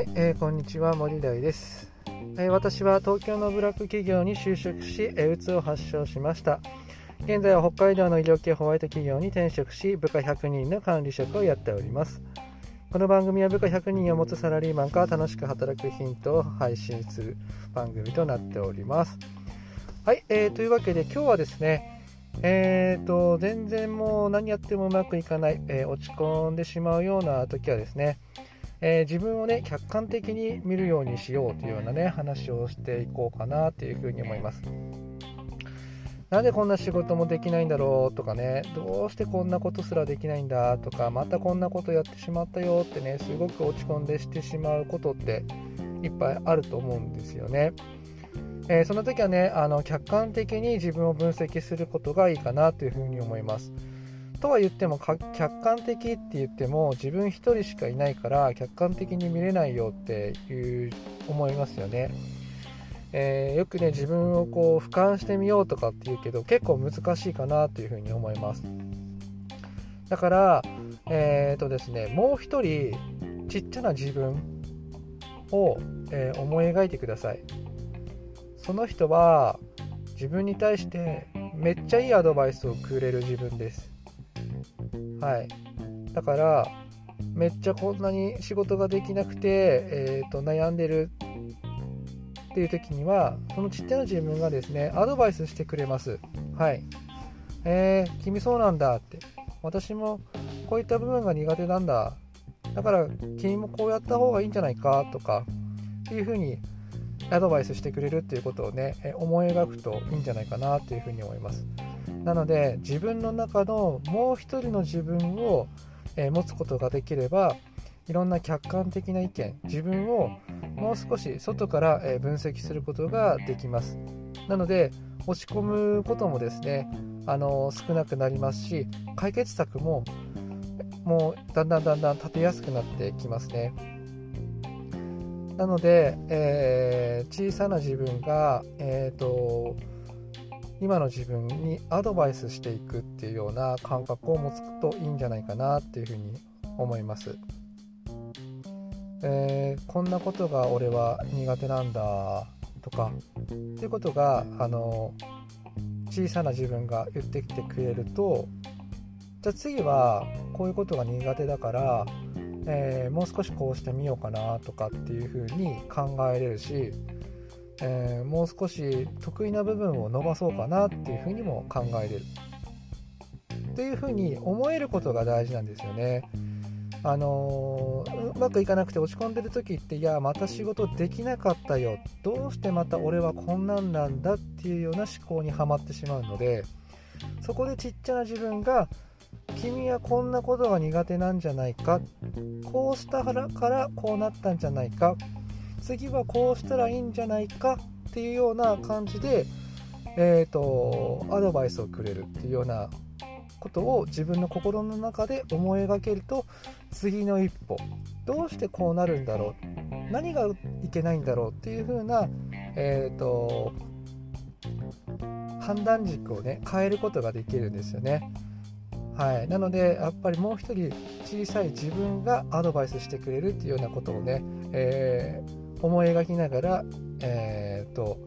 はい、えー、こんにちは森大です、えー、私は東京のブラック企業に就職し、えー、うつを発症しました。現在は北海道の医療系ホワイト企業に転職し部下100人の管理職をやっております。この番組は部下100人を持つサラリーマンが楽しく働くヒントを配信する番組となっております。はい、えー、というわけで今日はですねえーと、全然もう何やってもうまくいかない、えー、落ち込んでしまうような時はですね、えー、自分をね客観的に見るようにしようというようなね話をしていこうかなというふうに思います。なんでこんな仕事もできないんだろうとかね、どうしてこんなことすらできないんだとか、またこんなことやってしまったよってね、すごく落ち込んでしてしまうことっていっぱいあると思うんですよね。えー、その時はねあの客観的に自分を分析することがいいかなというふうに思います。とは言っても客観的って言っても自分1人しかいないから客観的に見れないよっていう思いますよね。えー、よくね自分をこう俯瞰してみようとかって言うけど結構難しいかなというふうに思います。だからえっ、ー、とですねもう一人ちっちゃな自分を、えー、思い描いてください。その人は自分に対してめっちゃいいアドバイスをくれる自分ですはい。だからめっちゃこんなに仕事ができなくて、えーと、悩んでるっていう時にはそのちっちゃな自分がですねアドバイスしてくれます。はい。えー、君そうなんだって。私もこういった部分が苦手なんだ。だから君もこうやった方がいいんじゃないかとかっていうふうにアドバイスしてくれるっていうことをね思い描くといいんじゃないかなというふうに思います。なので自分の中のもう一人の自分をえ持つことができればいろんな客観的な意見自分をもう少し外からえ分析することができます。なので落ち込むこともですねあの少なくなりますし解決策ももうだんだんだんだん立てやすくなってきますね。なので、えー、小さな自分が、えーと、今の自分にアドバイスしていくっていうような感覚を持つといいんじゃないかなっていうふうに思います。えー、こんなことが俺は苦手なんだとかっていうことがあの小さな自分が言ってきてくれるとじゃあ次はこういうことが苦手だからえー、もう少しこうしてみようかなとかっていう風に考えれるし、えー、もう少し得意な部分を伸ばそうかなっていう風にも考えれるっていう風に思えることが大事なんですよね。あのー、うまくいかなくて落ち込んでる時っていやまた仕事できなかったよどうしてまた俺はこんなんなんだっていうような思考にはまってしまうのでそこでちっちゃな自分が君はこんなことが苦手なんじゃないかこうしたからこうなったんじゃないか次はこうしたらいいんじゃないかっていうような感じで、えーと、アドバイスをくれるっていうようなことを自分の心の中で思い描けると次の一歩どうしてこうなるんだろう何がいけないんだろうっていう風な、えーと判断軸をね変えることができるんですよね。はい、なのでやっぱりもう一人小さい自分がアドバイスしてくれるっていうようなことをね、えー、思い描きながら、えーと、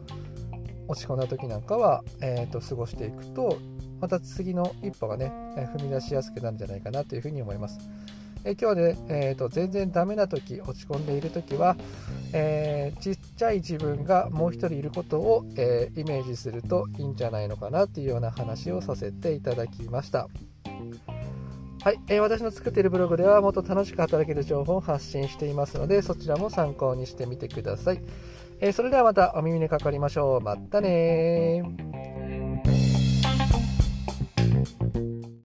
落ち込んだ時なんかは、えーと、過ごしていくとまた次の一歩がね踏み出しやすくなるんじゃないかなというふうに思います。え今日はね、えーと、全然ダメな時落ち込んでいる時は、えー、ちっちゃい自分がもう一人いることを、えー、イメージするといいんじゃないのかなっていうような話をさせていただきました。はい、えー、私の作っているブログではもっと楽しく働ける情報を発信していますのでそちらも参考にしてみてください、えー、それではまたお耳にかかりましょう。またね